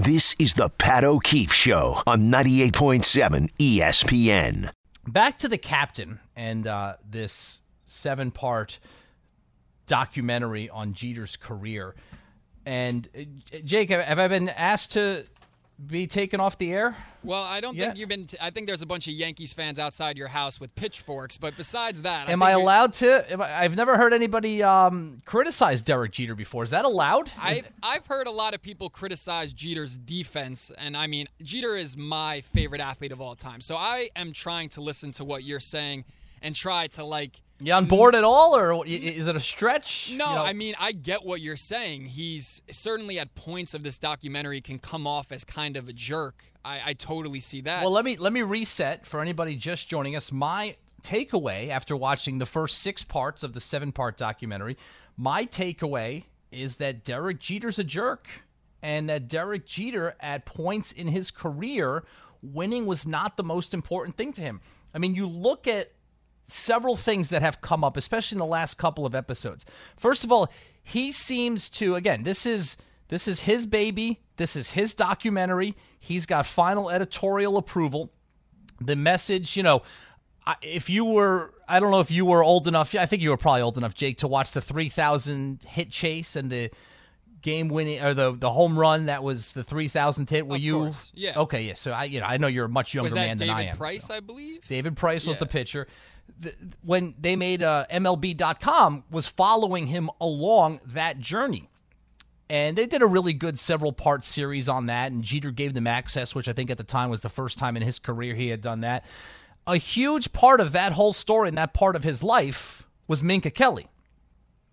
This is the Pat O'Keefe Show on 98.7 ESPN. Back to the captain and uh, this seven part documentary on Jeter's career. And uh, Jake, have I been asked to be taken off the air? Well, I don't Yeah. think you've been. T- I think there's a bunch of Yankees fans outside your house with pitchforks. But besides that, Am I I allowed to? Am I, I've never heard anybody um, criticize Derek Jeter before. Is that allowed? I've, I've heard a lot of people criticize Jeter's defense, and I mean, Jeter is my favorite athlete of all time. So I am trying to listen to what you're saying and try to like. You on board at all, or is it a stretch? No, You know- I mean, I get what you're saying. He's certainly at points of this documentary can come off as kind of a jerk. I, I totally see that. Well, let me let me reset for anybody just joining us. My takeaway after watching the first six parts of the seven part documentary, my takeaway is that Derek Jeter's a jerk, and that Derek Jeter at points in his career, winning was not the most important thing to him. I mean, you look at several things that have come up, especially in the last couple of episodes. First of all, he seems to again, this is this is his baby, this is his documentary. He's got final editorial approval. The message, you know, if you were I don't know if you were old enough, I think you were probably old enough, Jake, to watch the 3000 hit chase and the game winning or the the home run that was the 3000th hit were Of you course, yeah. Okay, yeah. So I you know, I know you're a much younger man than I am. Price, so. I believe? David Price was the pitcher. When they made uh, MLB.com was following him along that journey. And they did a really good several part series on that. And Jeter gave them access, which I think at the time was the first time in his career he had done that. A huge part of that whole story and that part of his life was Minka Kelly.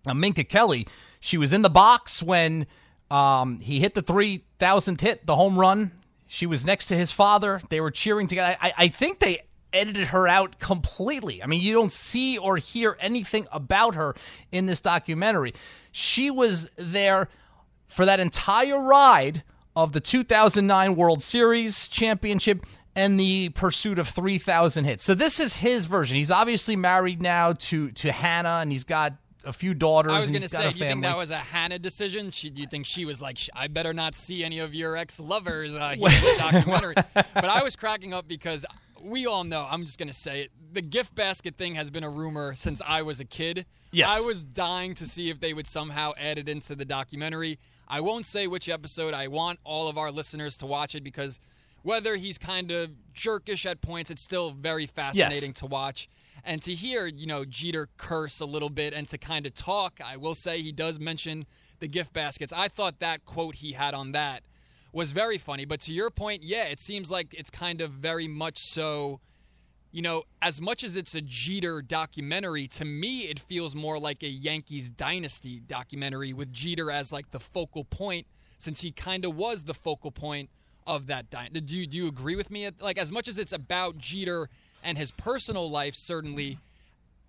Now, Minka Kelly, she was in the box when um, he hit the 3,000th hit, the home run. She was next to his father. They were cheering together. I, I think they edited her out completely. I mean, you don't see or hear anything about her in this documentary. She was there for that entire ride of the 2009 World Series championship and the pursuit of 3,000 hits. So this is his version. He's obviously married now to to Hannah, and he's got a few daughters. I was going to say, you think that was a Hannah decision? She, do you think she was like, I better not see any of your ex lovers uh, here in the documentary? but I was cracking up because we all know, I'm just going to say it, the gift basket thing has been a rumor since I was a kid. Yes. I was dying to see if they would somehow add it into the documentary. I won't say which episode. I want all of our listeners to watch it because whether he's kind of jerkish at points, it's still very fascinating to watch. And to hear, you know, Jeter curse a little bit and to kind of talk, I will say he does mention the gift baskets. I thought that quote he had on that was very funny. But to your point, yeah, it seems like it's kind of very much so you know, as much as it's a Jeter documentary, to me it feels more like a Yankees dynasty documentary with Jeter as like the focal point, since he kind of was the focal point of that dynasty. Do you, do you agree with me? Like, as much as it's about Jeter and his personal life, certainly,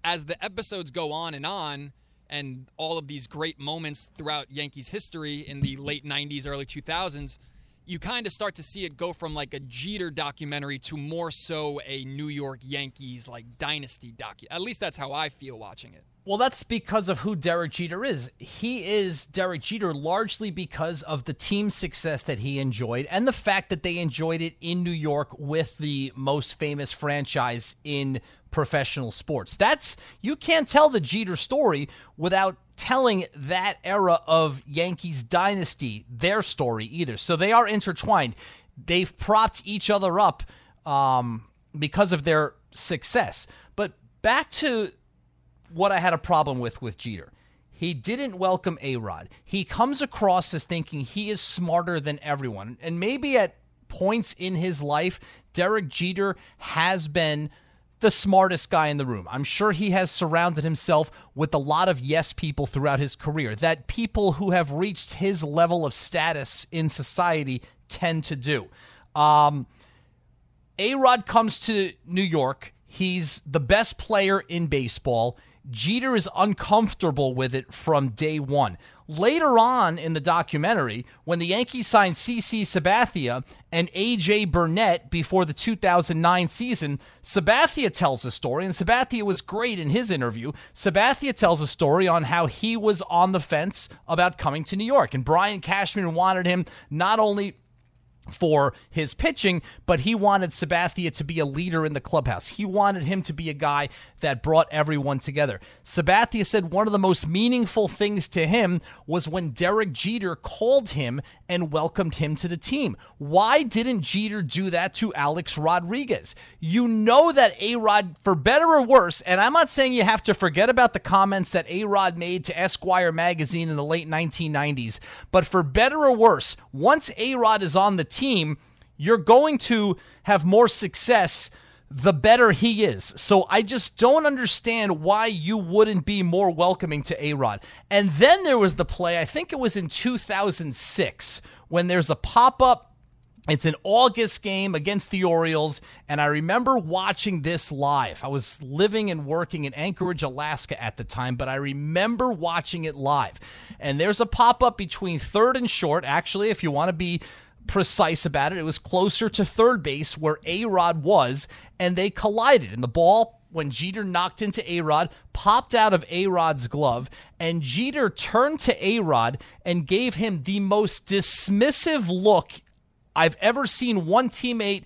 as the episodes go on and on, and all of these great moments throughout Yankees history in the late 90s, early 2000s, you kind of start to see it go from like a Jeter documentary to more so a New York Yankees like dynasty docu. At least that's how I feel watching it. Well, that's because of who Derek Jeter is. He is Derek Jeter largely because of the team success that he enjoyed and the fact that they enjoyed it in New York with the most famous franchise in professional sports. That's you can't tell the Jeter story without telling that era of Yankees dynasty their story either. So they are intertwined. They've propped each other up um, because of their success. But back to what I had a problem with with Jeter. He didn't welcome A Rod. He comes across as thinking he is smarter than everyone. And maybe at points in his life, Derek Jeter has been the smartest guy in the room. I'm sure he has surrounded himself with a lot of yes people throughout his career, that people who have reached his level of status in society tend to do. Um, a Rod comes to New York. He's the best player in baseball. Jeter is uncomfortable with it from day one. Later on in the documentary, when the Yankees signed CC Sabathia and AJ Burnett before the 2009 season, Sabathia tells a story, and Sabathia was great in his interview. Sabathia tells a story on how he was on the fence about coming to New York, and Brian Cashman wanted him not only for his pitching, but he wanted Sabathia to be a leader in the clubhouse. He wanted him to be a guy that brought everyone together. Sabathia said one of the most meaningful things to him was when Derek Jeter called him and welcomed him to the team. Why didn't Jeter do that to Alex Rodriguez? You know that A Rod, for better or worse, and I'm not saying you have to forget about the comments that A Rod made to Esquire magazine in the late 1990s, but for better or worse, once A Rod is on the team, you're going to have more success the better he is. So I just don't understand why you wouldn't be more welcoming to A Rod. And then there was the play, I think it was in 2006, when there's a pop up. It's an August game against the Orioles, and I remember watching this live. I was living and working in Anchorage, Alaska at the time, but I remember watching it live. And there's a pop up between third and short. Actually, if you want to be precise about it. It was closer to third base where A Rod was, and they collided. And the ball, when Jeter knocked into A Rod, popped out of A Rod's glove, and Jeter turned to A Rod and gave him the most dismissive look I've ever seen one teammate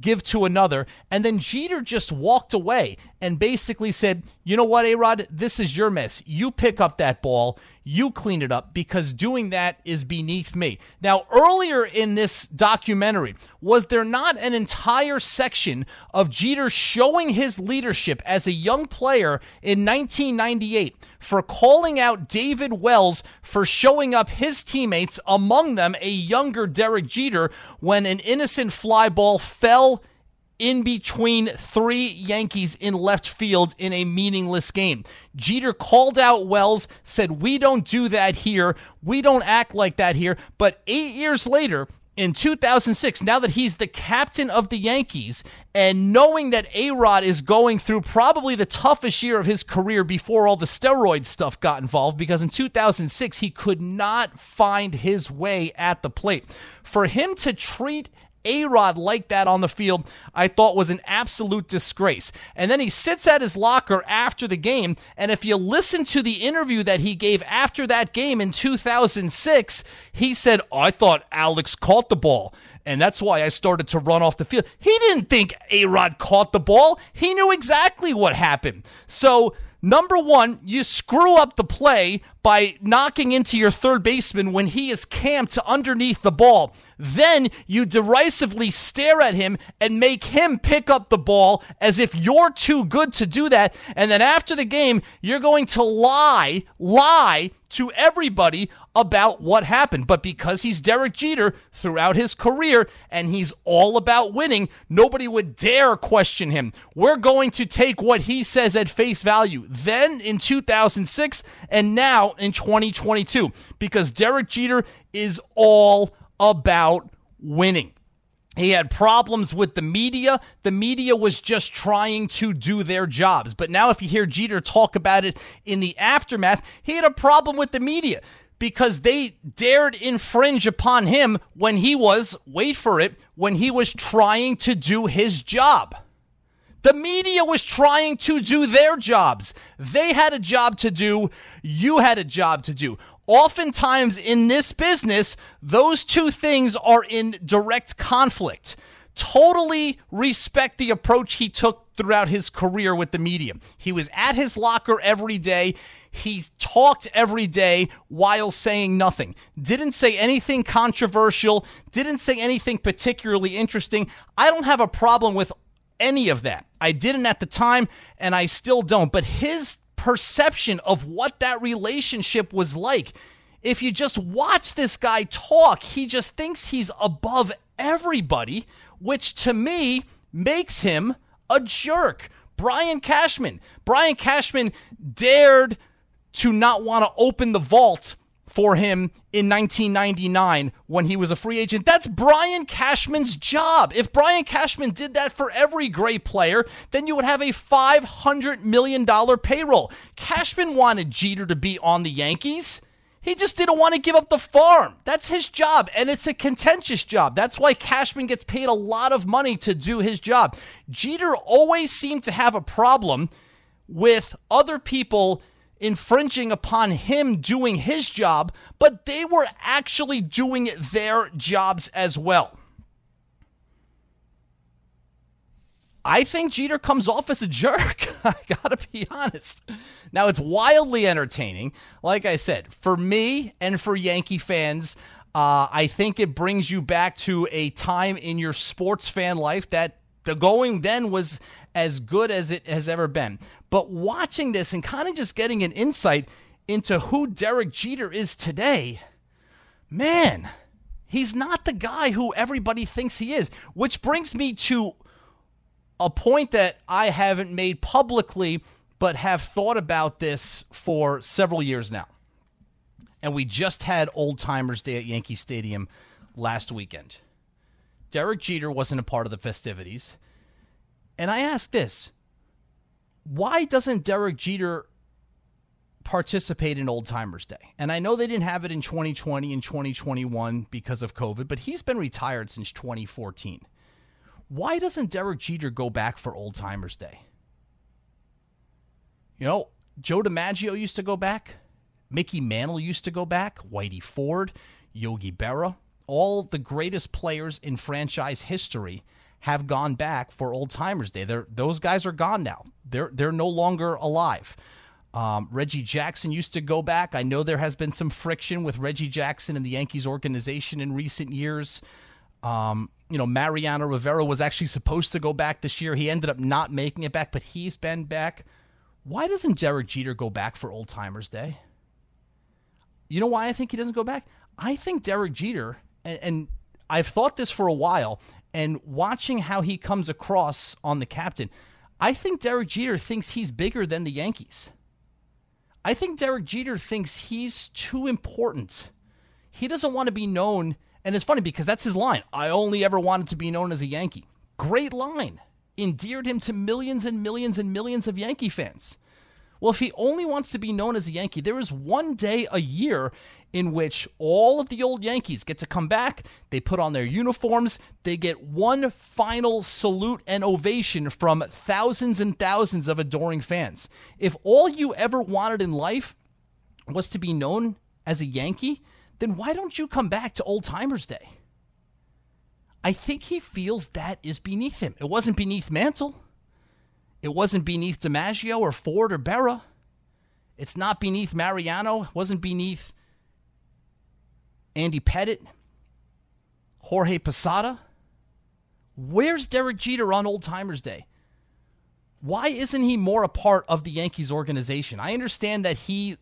give to another. And then Jeter just walked away and basically said, You know what, A Rod? This is your mess. You pick up that ball. You clean it up because doing that is beneath me. Now, earlier in this documentary, was there not an entire section of Jeter showing his leadership as a young player in 1998 for calling out David Wells for showing up his teammates, among them a younger Derek Jeter, when an innocent fly ball fell in between three Yankees in left field in a meaningless game. Jeter called out Wells, said, We don't do that here. We don't act like that here. But eight years later, in 2006, now that he's the captain of the Yankees, and knowing that A Rod is going through probably the toughest year of his career before all the steroid stuff got involved, because in 2006, he could not find his way at the plate. For him to treat a Rod like that on the field, I thought was an absolute disgrace. And then he sits at his locker after the game. And if you listen to the interview that he gave after that game in 2006, he said, I thought Alex caught the ball. And that's why I started to run off the field. He didn't think A Rod caught the ball, he knew exactly what happened. So, Number one, you screw up the play by knocking into your third baseman when he is camped underneath the ball. Then you derisively stare at him and make him pick up the ball as if you're too good to do that. And then after the game, you're going to lie, lie to everybody about what happened. But because he's Derek Jeter throughout his career and he's all about winning, nobody would dare question him. We're going to take what he says at face value. Then in 2006 and now in 2022 because Derek Jeter is all about winning. He had problems with the media. The media was just trying to do their jobs. But now, if you hear Jeter talk about it in the aftermath, he had a problem with the media because they dared infringe upon him when he was, wait for it, when he was trying to do his job. The media was trying to do their jobs. They had a job to do. You had a job to do. Oftentimes in this business, those two things are in direct conflict. Totally respect the approach he took throughout his career with the media. He was at his locker every day. He talked every day while saying nothing. Didn't say anything controversial, didn't say anything particularly interesting. I don't have a problem with any of that. I didn't at the time, and I still don't. But his perception of what that relationship was like, if you just watch this guy talk, he just thinks he's above everybody, which to me makes him a jerk. Brian Cashman. Brian Cashman dared to not want to open the vault for him in 1999 when he was a free agent. That's Brian Cashman's job. If Brian Cashman did that for every great player, then you would have a $500 million payroll. Cashman wanted Jeter to be on the Yankees. He just didn't want to give up the farm. That's his job, and it's a contentious job. That's why Cashman gets paid a lot of money to do his job. Jeter always seemed to have a problem with other people infringing upon him doing his job, but they were actually doing their jobs as well. I think Jeter comes off as a jerk. I gotta be honest. Now, it's wildly entertaining. Like I said, for me and for Yankee fans, uh, I think it brings you back to a time in your sports fan life that the going then was as good as it has ever been. But watching this and kind of just getting an insight into who Derek Jeter is today, man, he's not the guy who everybody thinks he is. Which brings me to a point that I haven't made publicly, but have thought about this for several years now. And we just had Old Timers Day at Yankee Stadium last weekend. Derek Jeter wasn't a part of the festivities. And I ask this why doesn't Derek Jeter participate in Old Timers Day? And I know they didn't have it in 2020 and 2021 because of COVID, but he's been retired since 2014. Why doesn't Derek Jeter go back for Old Timers Day? You know, Joe DiMaggio used to go back. Mickey Mantle used to go back. Whitey Ford, Yogi Berra, all the greatest players in franchise history have gone back for Old Timers Day. They're, those guys are gone now. They're they're no longer alive. Um, Reggie Jackson used to go back. I know there has been some friction with Reggie Jackson and the Yankees organization in recent years. Um, you know, Mariano Rivera was actually supposed to go back this year. He ended up not making it back, but he's been back. Why doesn't Derek Jeter go back for Old Timers Day? You know why I think he doesn't go back? I think Derek Jeter, and, and I've thought this for a while, and watching how he comes across on the captain, I think Derek Jeter thinks he's bigger than the Yankees. I think Derek Jeter thinks he's too important. He doesn't want to be known and it's funny because that's his line. I only ever wanted to be known as a Yankee. Great line. Endeared him to millions and millions and millions of Yankee fans. Well, if he only wants to be known as a Yankee, there is one day a year in which all of the old Yankees get to come back. They put on their uniforms. They get one final salute and ovation from thousands and thousands of adoring fans. If all you ever wanted in life was to be known as a Yankee, then why don't you come back to Old Timers Day? I think he feels that is beneath him. It wasn't beneath Mantle. It wasn't beneath DiMaggio or Ford or Berra. It's not beneath Mariano. It wasn't beneath Andy Pettitte, Jorge Posada. Where's Derek Jeter on Old Timers Day? Why isn't he more a part of the Yankees organization? I understand that he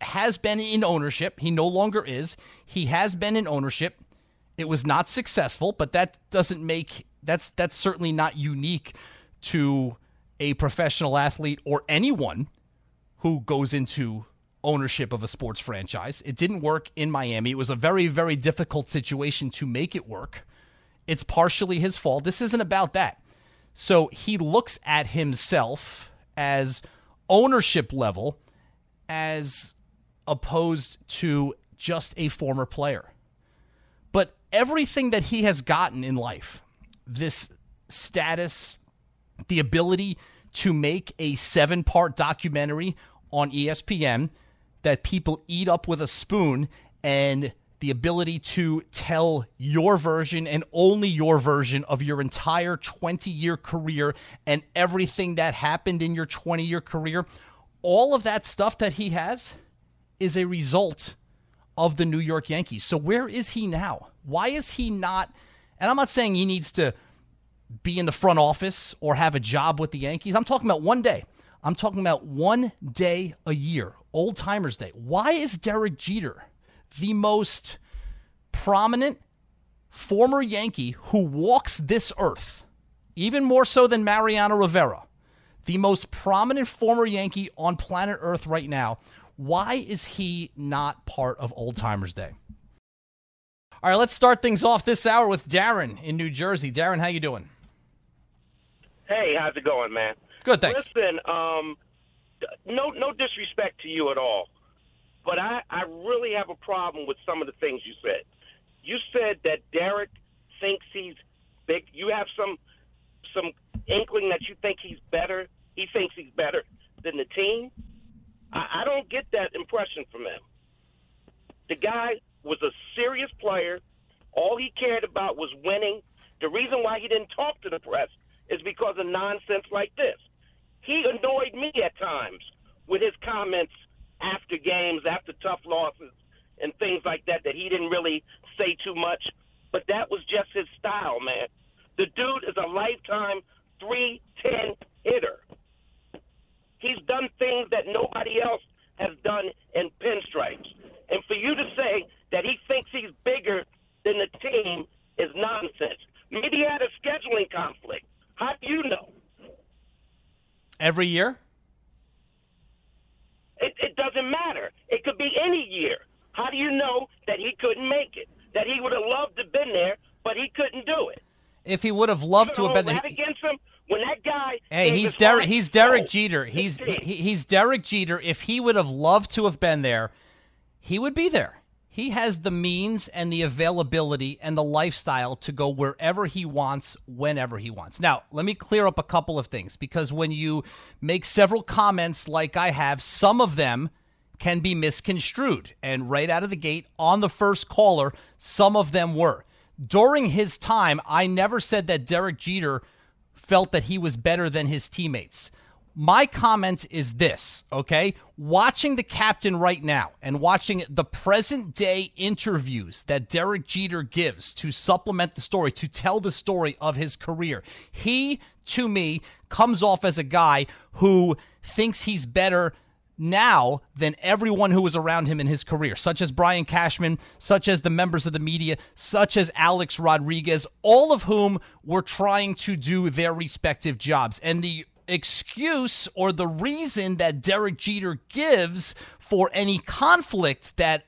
has been in ownership. He no longer is. He has been in ownership. It was not successful, but that doesn't make that's that's certainly not unique to a professional athlete or anyone who goes into ownership of a sports franchise. It didn't work in Miami. It was a very very difficult situation to make it work. It's partially his fault. This isn't about that. So he looks at himself as ownership level as opposed to just a former player. But everything that he has gotten in life, this status, the ability to make a seven part documentary on ESPN that people eat up with a spoon, and the ability to tell your version and only your version of your entire 20 year career and everything that happened in your 20 year career, all of that stuff that he has is a result of the New York Yankees. So where is he now? Why is he not? And I'm not saying he needs to be in the front office or have a job with the Yankees. I'm talking about one day. I'm talking about one day a year, Old Timers Day. Why is Derek Jeter the most prominent former Yankee who walks this earth, even more so than Mariano Rivera, the most prominent former Yankee on planet Earth right now? Why is he not part of Old Timers Day? All right, let's start things off this hour with Darren in New Jersey. Darren, how you doing? Hey, how's it going, man? Good, thanks. Listen, um, no, no disrespect to you at all, but I, I really have a problem with some of the things you said. You said that Derek thinks he's big. You have some, some inkling that you think he's better. He thinks he's better than the team. I, I don't get that impression from him. The guy was a serious player. All he cared about was winning. The reason why he didn't talk to the press is because of nonsense like this. He annoyed me at times with his comments after games, after tough losses, and things like that, that he didn't really say too much. But that was just his style, man. The dude is a lifetime 310 hitter. He's done things that nobody else has done in pinstripes. And for you to say that he thinks he's bigger than the team is nonsense. Maybe he had a scheduling conflict. How do you know? Every year? It, it doesn't matter. It could be any year. How do you know that he couldn't make it? That he would have loved to have been there, but he couldn't do it. If he would have loved to have been there, against him when that guy. Hey, he's Derek. He's Derek Jeter. He's he, he's Derek Jeter. If he would have loved to have been there, he would be there. He has the means and the availability and the lifestyle to go wherever he wants, whenever he wants. Now, let me clear up a couple of things because when you make several comments like I have, some of them can be misconstrued. And right out of the gate, on the first caller, some of them were. During his time, I never said that Derek Jeter felt that he was better than his teammates my comment is this, okay? Watching the captain right now and watching the present day interviews that Derek Jeter gives to supplement the story, to tell the story of his career, he, to me, comes off as a guy who thinks he's better now than everyone who was around him in his career, such as Brian Cashman, such as the members of the media, such as Alex Rodriguez, all of whom were trying to do their respective jobs. And the excuse or the reason that Derek Jeter gives for any conflict that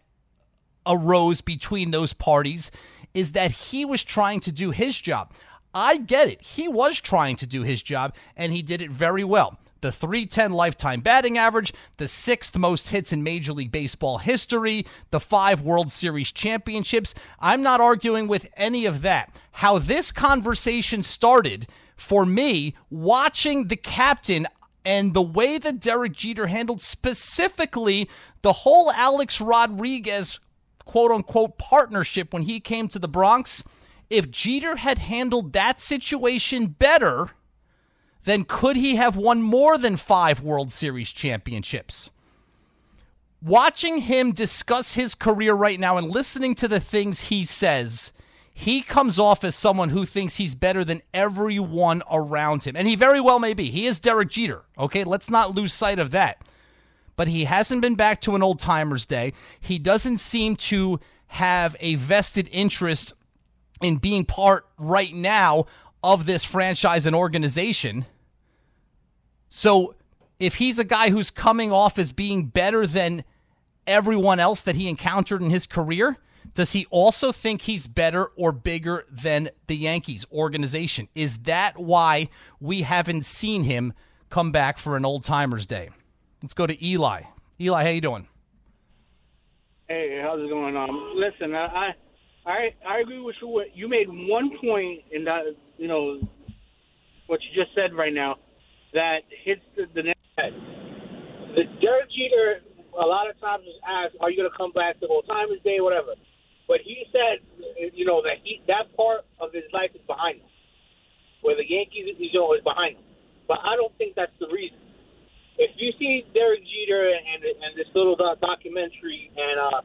arose between those parties is that he was trying to do his job. I get it. He was trying to do his job, and he did it very well. The 310 lifetime batting average, the sixth most hits in Major League Baseball history, the five World Series championships. I'm not arguing with any of that. How this conversation started for me, watching the captain and the way that Derek Jeter handled specifically the whole Alex Rodriguez quote unquote partnership when he came to the Bronx, if Jeter had handled that situation better, then could he have won more than five World Series championships? Watching him discuss his career right now and listening to the things he says he comes off as someone who thinks he's better than everyone around him. And he very well may be. He is Derek Jeter. Okay, let's not lose sight of that. But he hasn't been back to an old timer's day. He doesn't seem to have a vested interest in being part right now of this franchise and organization. So if he's a guy who's coming off as being better than everyone else that he encountered in his career, does he also think he's better or bigger than the Yankees organization? Is that why we haven't seen him come back for an old timers day? Let's go to Eli. Eli, how you doing? Hey, how's it going on? Listen, I I I agree with you. You made one point in that you know what you just said right now that hits the, the net. The Derek Jeter a lot of times is asked, "Are you going to come back to old timers day, whatever?" But he said, you know, that he that part of his life is behind him. Where the Yankees, you know, is behind him. But I don't think that's the reason. If you see Derek Jeter and and this little documentary and uh,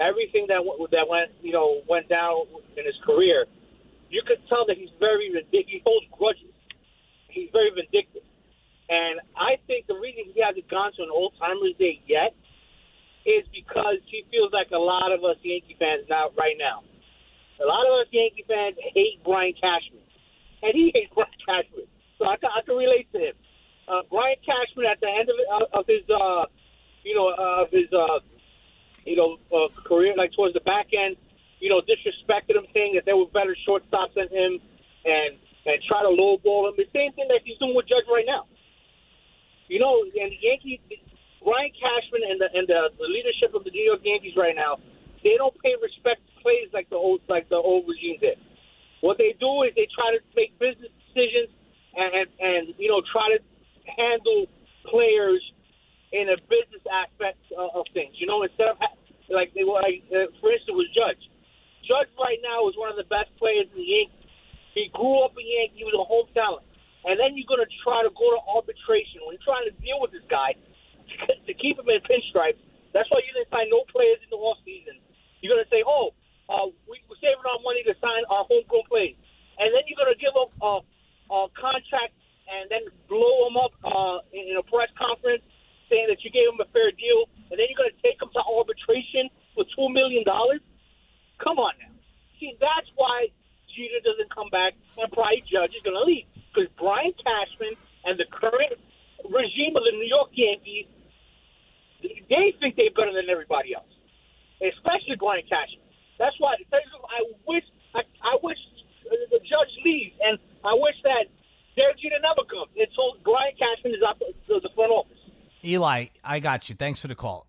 everything that that went, you know, went down in his career, you could tell that he's very. He holds grudges. He's very vindictive. And I think the reason he hasn't gone to an old timers day yet is because he feels like a lot of us Yankee fans now right now. A lot of us Yankee fans hate Brian Cashman, and he hates Brian Cashman. So I, I can relate to him. Uh, Brian Cashman at the end of, of his, uh, you know, uh, of his, uh, you know, uh, career, like towards the back end, you know, disrespected him, saying that there were better shortstops than him, and and try to lowball him. The same thing that he's doing with Judge right now. You know, and the Yankees, Brian Cashman and the and the, the leadership of the New York Yankees right now, they don't pay respect to plays like the old like the old regime did. What they do is they try to make business decisions and and, you know try to handle players in a business aspect of, of things. You know, instead of like they were like uh, for instance was Judge. Judge right now is one of the best players in the Yankees. He grew up in Yankee. He was a home talent. And then you're going to try to go to arbitration when you're trying to deal with this guy to keep him in pinstripes. That's why you didn't sign no players in the off season. You're going to say, "Oh, uh, we, we're saving our money to sign our homegrown players," and then you're going to give up a, a contract and then blow him up uh, in, in a press conference saying that you gave him a fair deal, and then you're going to take him to arbitration for two million dollars. Come on now. See, that's why Jeter doesn't come back and Bryce Judge is going to leave because Brian Cashman and the current regime of the New York Yankees, they think they're better than everybody else, especially Brian Cashman. That's why I wish I, I wish the Judge leaves, and I wish that Derek Jeter never comes until Brian Cashman is out the, the front office. Eli, I got you. Thanks for the call.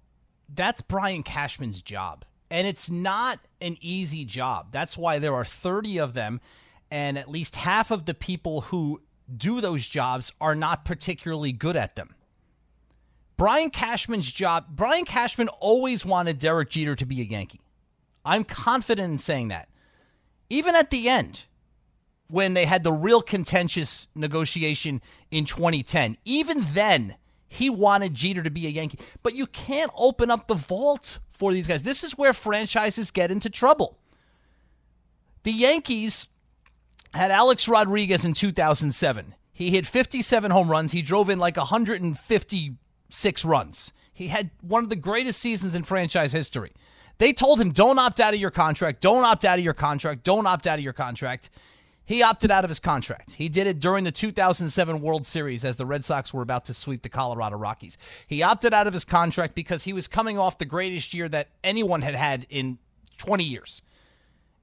That's Brian Cashman's job. And it's not an easy job. That's why there are 30 of them, and at least half of the people who do those jobs are not particularly good at them. Brian Cashman's job, Brian Cashman always wanted Derek Jeter to be a Yankee. I'm confident in saying that. Even at the end, when they had the real contentious negotiation in 2010, even then, he wanted Jeter to be a Yankee. But you can't open up the vault for these guys. This is where franchises get into trouble. The Yankees had Alex Rodriguez in 2007. He hit 57 home runs. He drove in like 156 runs. He had one of the greatest seasons in franchise history. They told him, don't opt out of your contract. Don't opt out of your contract. Don't opt out of your contract. He opted out of his contract. He did it during the 2007 World Series as the Red Sox were about to sweep the Colorado Rockies. He opted out of his contract because he was coming off the greatest year that anyone had had in 20 years.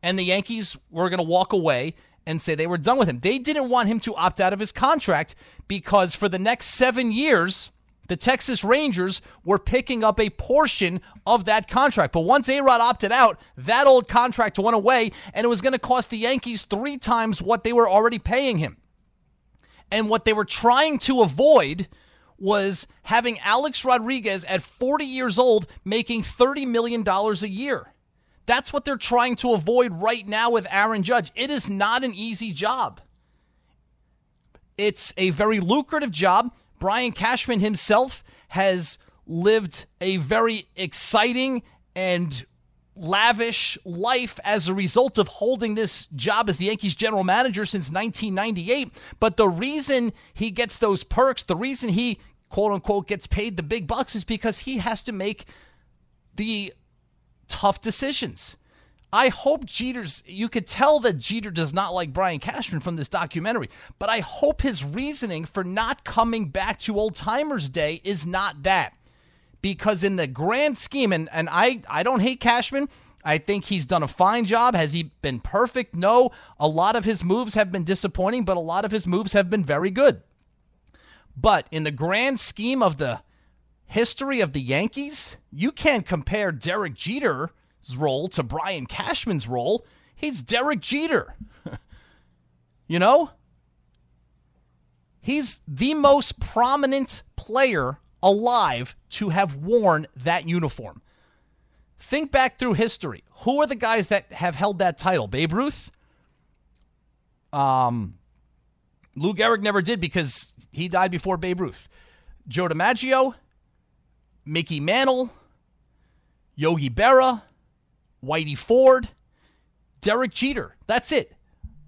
And the Yankees were going to walk away and say they were done with him. They didn't want him to opt out of his contract because for the next seven years, the Texas Rangers were picking up a portion of that contract. But once A Rod opted out, that old contract went away, and it was going to cost the Yankees three times what they were already paying him. And what they were trying to avoid was having Alex Rodriguez at 40 years old making $30 million a year. That's what they're trying to avoid right now with Aaron Judge. It is not an easy job. It's a very lucrative job. Brian Cashman himself has lived a very exciting and lavish life as a result of holding this job as the Yankees general manager since 1998. But the reason he gets those perks, the reason he quote unquote gets paid the big bucks is because he has to make the tough decisions. I hope Jeter's, you could tell that Jeter does not like Brian Cashman from this documentary, but I hope his reasoning for not coming back to Old Timers Day is not that. Because in the grand scheme, and, and I, I don't hate Cashman, I think he's done a fine job. Has he been perfect? No. A lot of his moves have been disappointing, but a lot of his moves have been very good. But in the grand scheme of the history of the Yankees, you can't compare Derek Jeter's role to Brian Cashman's role. He's Derek Jeter. you know? He's the most prominent player alive to have worn that uniform. Think back through history. Who are the guys that have held that title? Babe Ruth? Um, Lou Gehrig never did because he died before Babe Ruth. Joe DiMaggio, Mickey Mantle, Yogi Berra, Whitey Ford, Derek Jeter. That's it.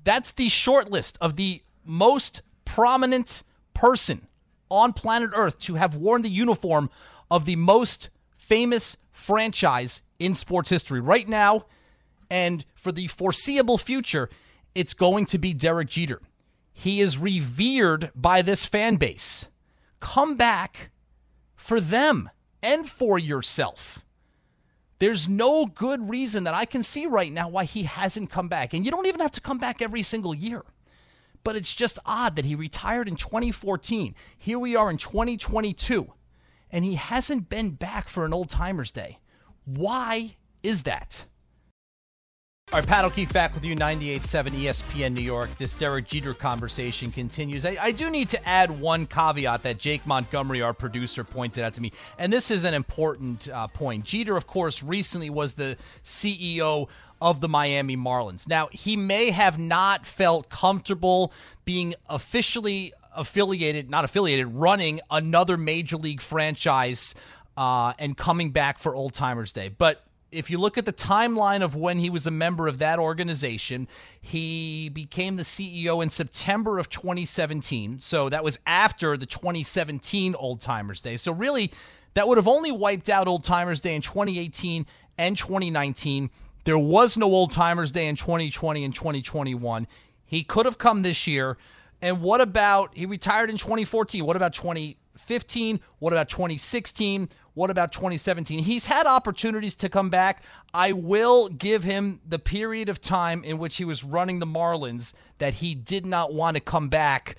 That's the short list of the most prominent person on planet Earth to have worn the uniform of the most famous franchise in sports history. Right now, and for the foreseeable future, it's going to be Derek Jeter. He is revered by this fan base. Come back for them and for yourself. There's no good reason that I can see right now why he hasn't come back. And you don't even have to come back every single year. But it's just odd that he retired in 2014. Here we are in 2022, and he hasn't been back for an old timers day. Why is that? All right, Pat O'Keefe back with you, 98.7 ESPN New York. This Derek Jeter conversation continues. I, I, do need to add one caveat that Jake Montgomery, our producer, pointed out to me, and this is an important uh, point. Jeter, of course, recently was the CEO of the Miami Marlins. Now, he may have not felt comfortable being officially affiliated, not affiliated, running another major league franchise uh, and coming back for Old Timers Day. But if you look at the timeline of when he was a member of that organization, he became the CEO in September of 2017. So that was after the 2017 Old Timers Day. So really, that would have only wiped out Old Timers Day in 2018 and 2019. There was no Old Timers Day in 2020 and 2021. He could have come this year. And what about he retired in 2014? What about 2015? What about 2016? What about 2017? He's had opportunities to come back. I will give him the period of time in which he was running the Marlins that he did not want to come back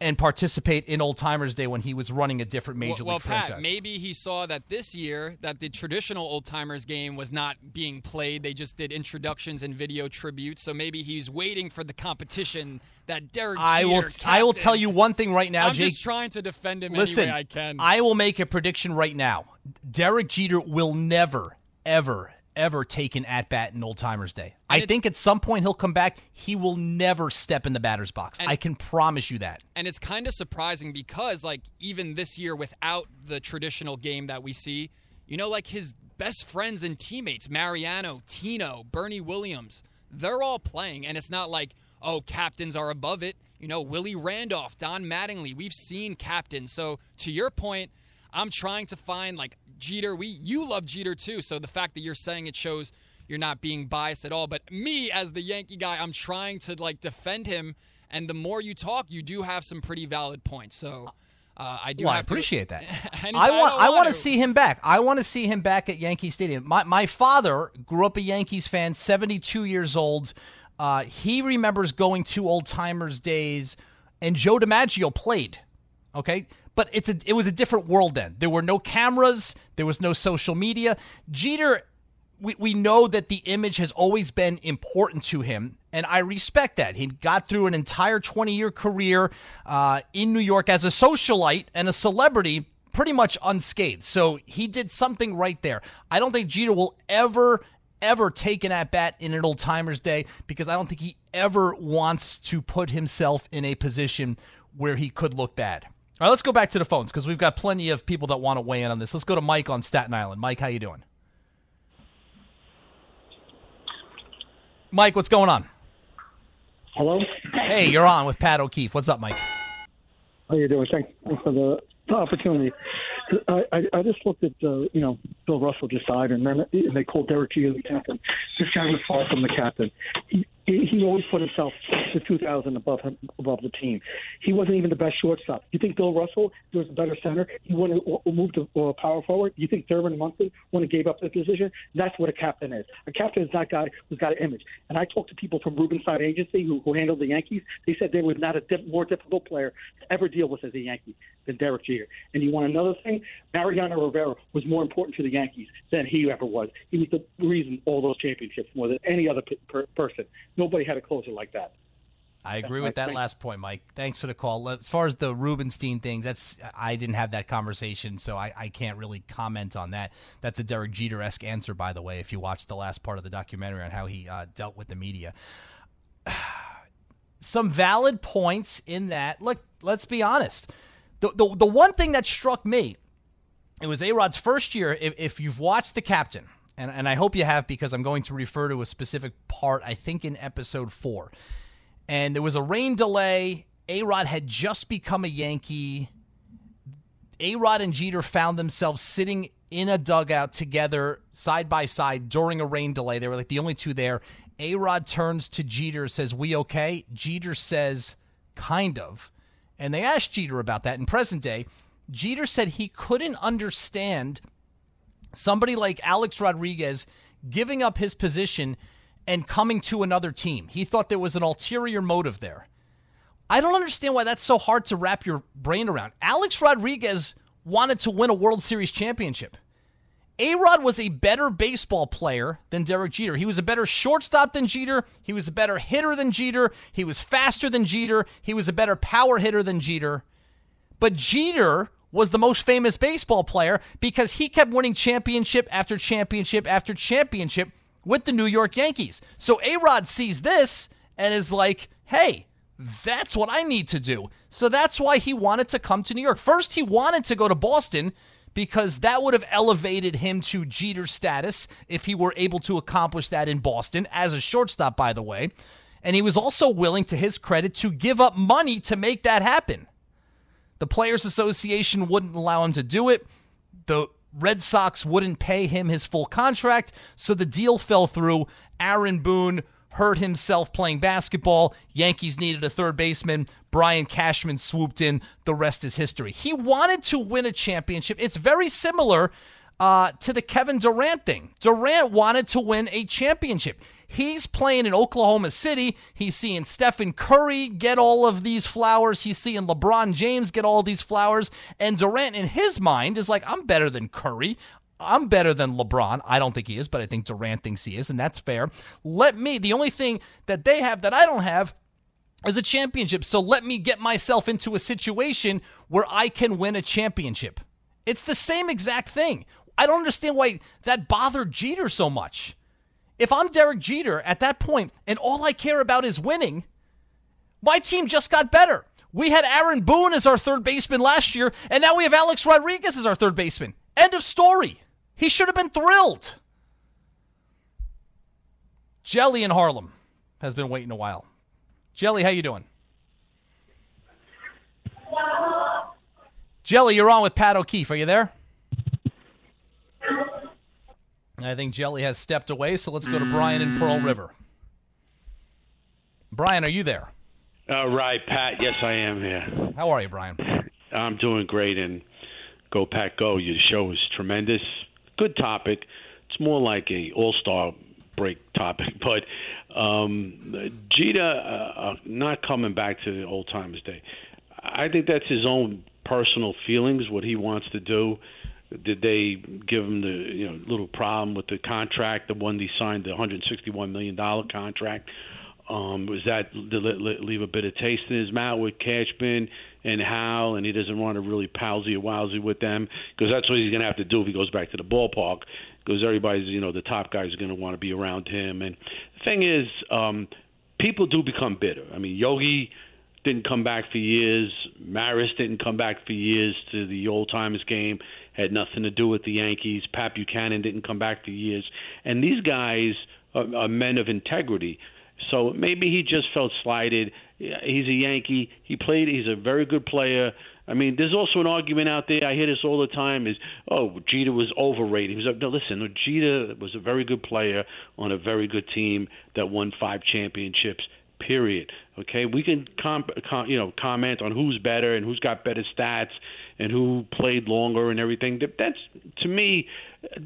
and participate in Old Timers Day when he was running a different major well, league well, franchise. Pat, maybe he saw that this year that the traditional Old Timers game was not being played. They just did introductions and video tributes. So maybe he's waiting for the competition that Derek I will. Jeter, I will tell you one thing right now, I'm Jake. just trying to defend him Listen, any way I can. I will make a prediction right now. Derek Jeter will never, ever, ever take an at bat in Old Timers Day. I it- think at some point he'll come back. He will never step in the batter's box. I can promise you that. and it's kind of surprising because like even this year without the traditional game that we see you know like his best friends and teammates mariano tino bernie williams they're all playing and it's not like oh captains are above it you know willie randolph don mattingly we've seen captains so to your point i'm trying to find like jeter we you love jeter too so the fact that you're saying it shows you're not being biased at all but me as the yankee guy i'm trying to like defend him and the more you talk, you do have some pretty valid points. So uh, I do. Well, I have to- appreciate that. I want. I want to to. see him back. I want to see him back at Yankee Stadium. My my father grew up a Yankees fan. Seventy two years old. Uh, he remembers going to old timers days, and Joe DiMaggio played. Okay, but it's a it was a different world then. There were no cameras. There was no social media. Jeter. We, we know that the image has always been important to him, and I respect that. He got through an entire 20 year career uh, in New York as a socialite and a celebrity pretty much unscathed. So he did something right there. I don't think Jeter will ever, ever take an at bat in an old timers day because I don't think he ever wants to put himself in a position where he could look bad. All right, let's go back to the phones because we've got plenty of people that want to weigh in on this. Let's go to Mike on Staten Island. Mike, how you doing? Mike, what's going on? Hello. Hey, you're on with Pat O'Keefe. What's up, Mike? How you doing? Thanks for the opportunity. I, I, I just looked at uh, you know Bill Russell just died, and then and they called Derek Jeter the captain. This guy was far from the captain. He he, he always put himself to 2,000 above him, above the team. He wasn't even the best shortstop. You think Bill Russell was a better center? He wouldn't have moved to uh, power forward. You think Thurman Munson wouldn't have gave up the position? That's what a captain is. A captain is that guy who's got an image. And I talked to people from Rubenstein Agency who, who handled the Yankees. They said there was not a diff- more difficult player to ever deal with as a Yankee than Derek Jeter. And you want another thing? Mariano Rivera was more important to the Yankees than he ever was. He was the reason all those championships more than any other p- per- person. Nobody had a closer like that. I agree with that last point, Mike. Thanks for the call. As far as the Rubenstein things, that's I didn't have that conversation, so I, I can't really comment on that. That's a Derek Jeter esque answer, by the way. If you watch the last part of the documentary on how he uh, dealt with the media, some valid points in that. Look, let's be honest. The the, the one thing that struck me, it was A Rod's first year. If, if you've watched the captain, and and I hope you have because I'm going to refer to a specific part. I think in episode four and there was a rain delay. A Rod had just become a Yankee. A Rod and Jeter found themselves sitting in a dugout together, side by side, during a rain delay. They were like the only two there. A Rod turns to Jeter, says, We okay? Jeter says, Kind of. And they asked Jeter about that in present day. Jeter said he couldn't understand somebody like Alex Rodriguez giving up his position and coming to another team. He thought there was an ulterior motive there. I don't understand why that's so hard to wrap your brain around. Alex Rodriguez wanted to win a World Series championship. A Rod was a better baseball player than Derek Jeter. He was a better shortstop than Jeter. He was a better hitter than Jeter. He was faster than Jeter. He was a better power hitter than Jeter. But Jeter was the most famous baseball player because he kept winning championship after championship after championship with the New York Yankees. So A Rod sees this and is like, hey, that's what I need to do. So that's why he wanted to come to New York. First, he wanted to go to Boston because that would have elevated him to Jeter status if he were able to accomplish that in Boston as a shortstop, by the way. And he was also willing, to his credit, to give up money to make that happen. The Players Association wouldn't allow him to do it. The Red Sox wouldn't pay him his full contract, so the deal fell through. Aaron Boone hurt himself playing basketball. Yankees needed a third baseman. Brian Cashman swooped in. The rest is history. He wanted to win a championship. It's very similar uh, to the Kevin Durant thing. Durant wanted to win a championship. He's playing in Oklahoma City. He's seeing Stephen Curry get all of these flowers. He's seeing LeBron James get all these flowers. And Durant, in his mind, is like, I'm better than Curry. I'm better than LeBron. I don't think he is, but I think Durant thinks he is, and that's fair. Let me, the only thing that they have that I don't have is a championship. So let me get myself into a situation where I can win a championship. It's the same exact thing. I don't understand why that bothered Jeter so much. If I'm Derek Jeter at that point and all I care about is winning, my team just got better. We had Aaron Boone as our third baseman last year, and now we have Alex Rodriguez as our third baseman. End of story. He should have been thrilled. Jelly in Harlem has been waiting a while. Jelly, how you doing? Jelly, you're on with Pat O'Keefe. Are you there? I think Jelly has stepped away, so let's go to Brian in Pearl River. Brian, are you there? All right, Pat. Yes, I am here. How are you, Brian? I'm doing great, and go Pat, go! Your show is tremendous. Good topic. It's more like a All Star break topic, but um, Jeter uh, uh, not coming back to the old timers day. I think that's his own personal feelings, what he wants to do. Did they give him the you know little problem with the contract, the one he signed, the 161 million dollar contract? Um, was that leave a bit of taste in his mouth with Cashman and Hal, and he doesn't want to really palsy or wowsy with them because that's what he's going to have to do if he goes back to the ballpark because everybody's you know the top guys are going to want to be around him. And the thing is, um, people do become bitter. I mean, Yogi didn't come back for years. Maris didn't come back for years to the old timers game. Had nothing to do with the Yankees. Pat Buchanan didn't come back for years. And these guys are, are men of integrity. So maybe he just felt slighted. He's a Yankee. He played. He's a very good player. I mean, there's also an argument out there. I hear this all the time: is oh, Jeter was overrated. He was no, listen. Jeter was a very good player on a very good team that won five championships period. Okay, we can com- com- you know comment on who's better and who's got better stats and who played longer and everything. That's to me,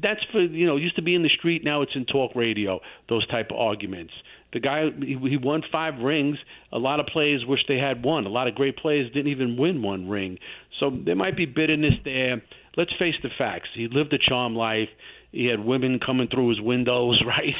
that's for you know used to be in the street. Now it's in talk radio. Those type of arguments. The guy he won five rings. A lot of players wish they had one. A lot of great players didn't even win one ring. So there might be bitterness there. Let's face the facts. He lived a charm life. He had women coming through his windows, right?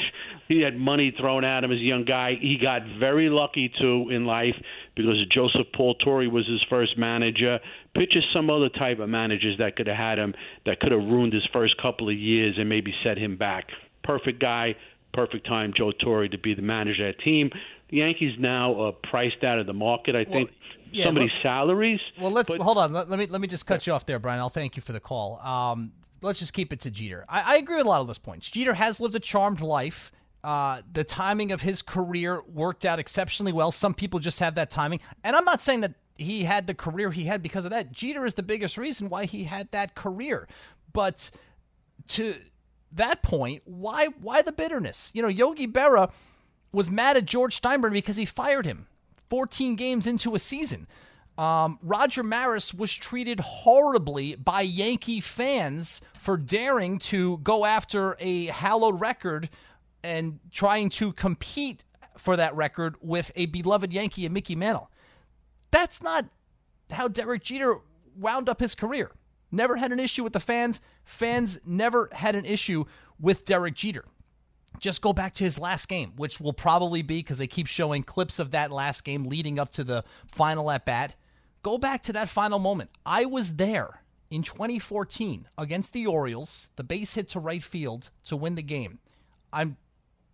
He had money thrown at him as a young guy. He got very lucky too in life because Joseph Paul Torre was his first manager. Picture some other type of managers that could have had him that could have ruined his first couple of years and maybe set him back. Perfect guy, perfect time, Joe Torre, to be the manager of that team. The Yankees now are priced out of the market. I think well, yeah, somebody's salaries. Well, let's but, hold on. Let, let, me let me just cut you off there, Brian. I'll thank you for the call. Um, let's just keep it to Jeter. I, I, agree with a lot of those points. Jeter has lived a charmed life. Uh, the timing of his career worked out exceptionally well. Some people just have that timing, and I'm not saying that he had the career he had because of that. Jeter is the biggest reason why he had that career. But to that point, why why the bitterness? You know, Yogi Berra was mad at George Steinbrenner because he fired him 14 games into a season. Um, Roger Maris was treated horribly by Yankee fans for daring to go after a hallowed record and trying to compete for that record with a beloved Yankee and Mickey Mantle. That's not how Derek Jeter wound up his career. never had an issue with the fans. Fans never had an issue with Derek Jeter. Just go back to his last game, which will probably be because they keep showing clips of that last game leading up to the final at bat. Go back to that final moment. I was there in 2014 against the Orioles, the base hit to right field to win the game. I'm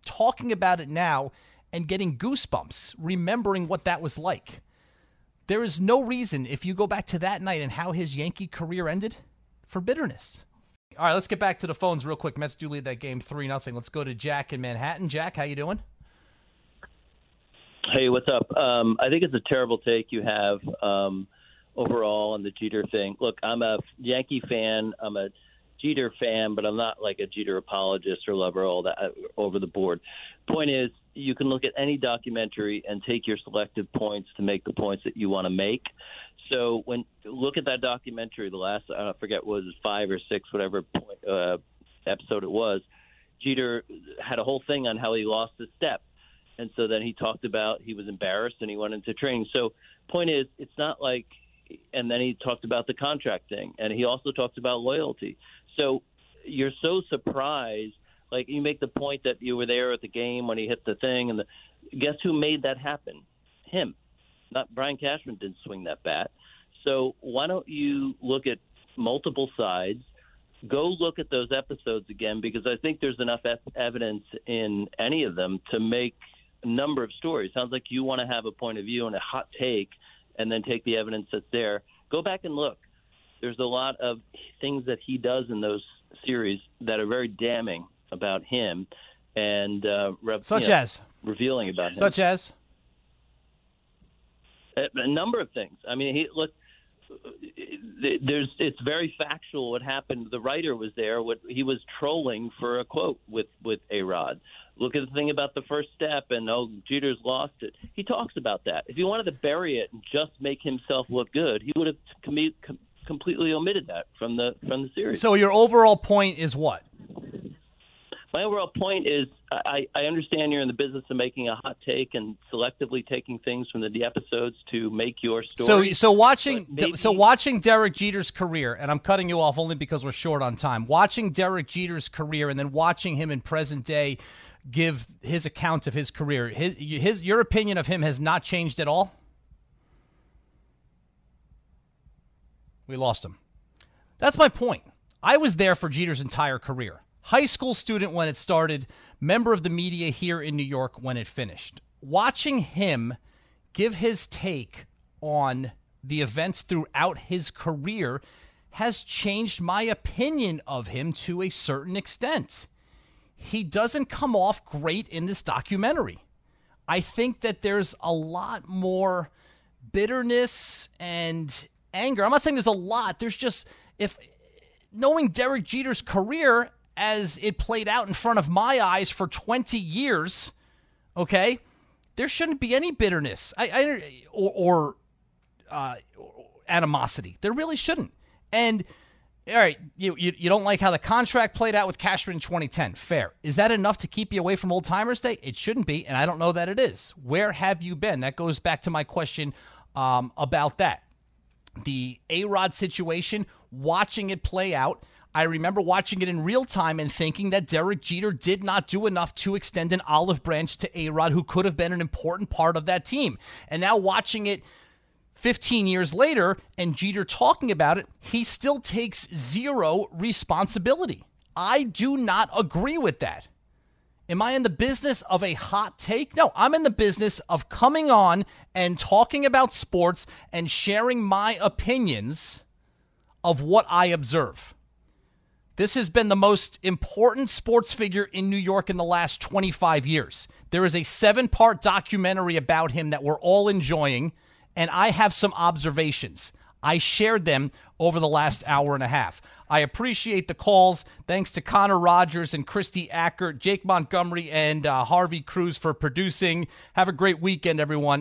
talking about it now and getting goosebumps, remembering what that was like. There is no reason, if you go back to that night and how his Yankee career ended, for bitterness. All right, let's get back to the phones real quick. Mets do lead that game three nothing. Let's go to Jack in Manhattan. Jack, how you doing? Hey, what's up? Um, I think it's a terrible take you have um, overall on the Jeter thing. Look, I'm a Yankee fan. I'm a Jeter fan, but I'm not like a Jeter apologist or lover all that uh, over the board. Point is, you can look at any documentary and take your selective points to make the points that you want to make. So when look at that documentary, the last I forget was five or six, whatever point, uh, episode it was. Jeter had a whole thing on how he lost his step, and so then he talked about he was embarrassed and he went into training. So point is, it's not like, and then he talked about the contract thing, and he also talked about loyalty. So you're so surprised. Like you make the point that you were there at the game when he hit the thing, and the, guess who made that happen? Him. Not Brian Cashman didn't swing that bat. So why don't you look at multiple sides? Go look at those episodes again because I think there's enough evidence in any of them to make a number of stories. Sounds like you want to have a point of view and a hot take, and then take the evidence that's there. Go back and look there's a lot of things that he does in those series that are very damning about him and uh, such you know, as revealing about him. Such as a, a number of things. I mean, he look. There's it's very factual what happened. The writer was there. What he was trolling for a quote with with a Rod. Look at the thing about the first step and oh Jeter's lost it. He talks about that. If he wanted to bury it and just make himself look good, he would have com- completely omitted that from the from the series. So your overall point is what? My overall point is I, I understand you're in the business of making a hot take and selectively taking things from the, episodes to make your story. So so watching maybe, so watching Derek Jeter's career, and I'm cutting you off only because we're short on time. Watching Derek Jeter's career and then watching him in present day give his account of his career. His, his your opinion of him has not changed at all. We lost him. That's my point. I was there for Jeter's entire career. High school student when it started, member of the media here in New York when it finished. Watching him give his take on the events throughout his career has changed my opinion of him to a certain extent. He doesn't come off great in this documentary. I think that there's a lot more bitterness and anger. I'm not saying there's a lot. There's just if knowing Derek Jeter's career as it played out in front of my eyes for 20 years, okay, there shouldn't be any bitterness I, I or, or uh, animosity. There really shouldn't. And all right, you, you you don't like how the contract played out with Cashman in 2010. Fair. Is that enough to keep you away from Old Timers Day? It shouldn't be, and I don't know that it is. Where have you been? That goes back to my question um, about that the A Rod situation, watching it play out. I remember watching it in real time and thinking that Derek Jeter did not do enough to extend an olive branch to A Rod, who could have been an important part of that team. And now watching it 15 years later and Jeter talking about it, he still takes zero responsibility. I do not agree with that. Am I in the business of a hot take? No, I'm in the business of coming on and talking about sports and sharing my opinions of what I observe. This has been the most important sports figure in New York in the last 25 years. There is a seven part documentary about him that we're all enjoying, and I have some observations. I shared them over the last hour and a half. I appreciate the calls. Thanks to Connor Rogers and Christy Acker, Jake Montgomery, and uh, Harvey Cruz for producing. Have a great weekend, everyone.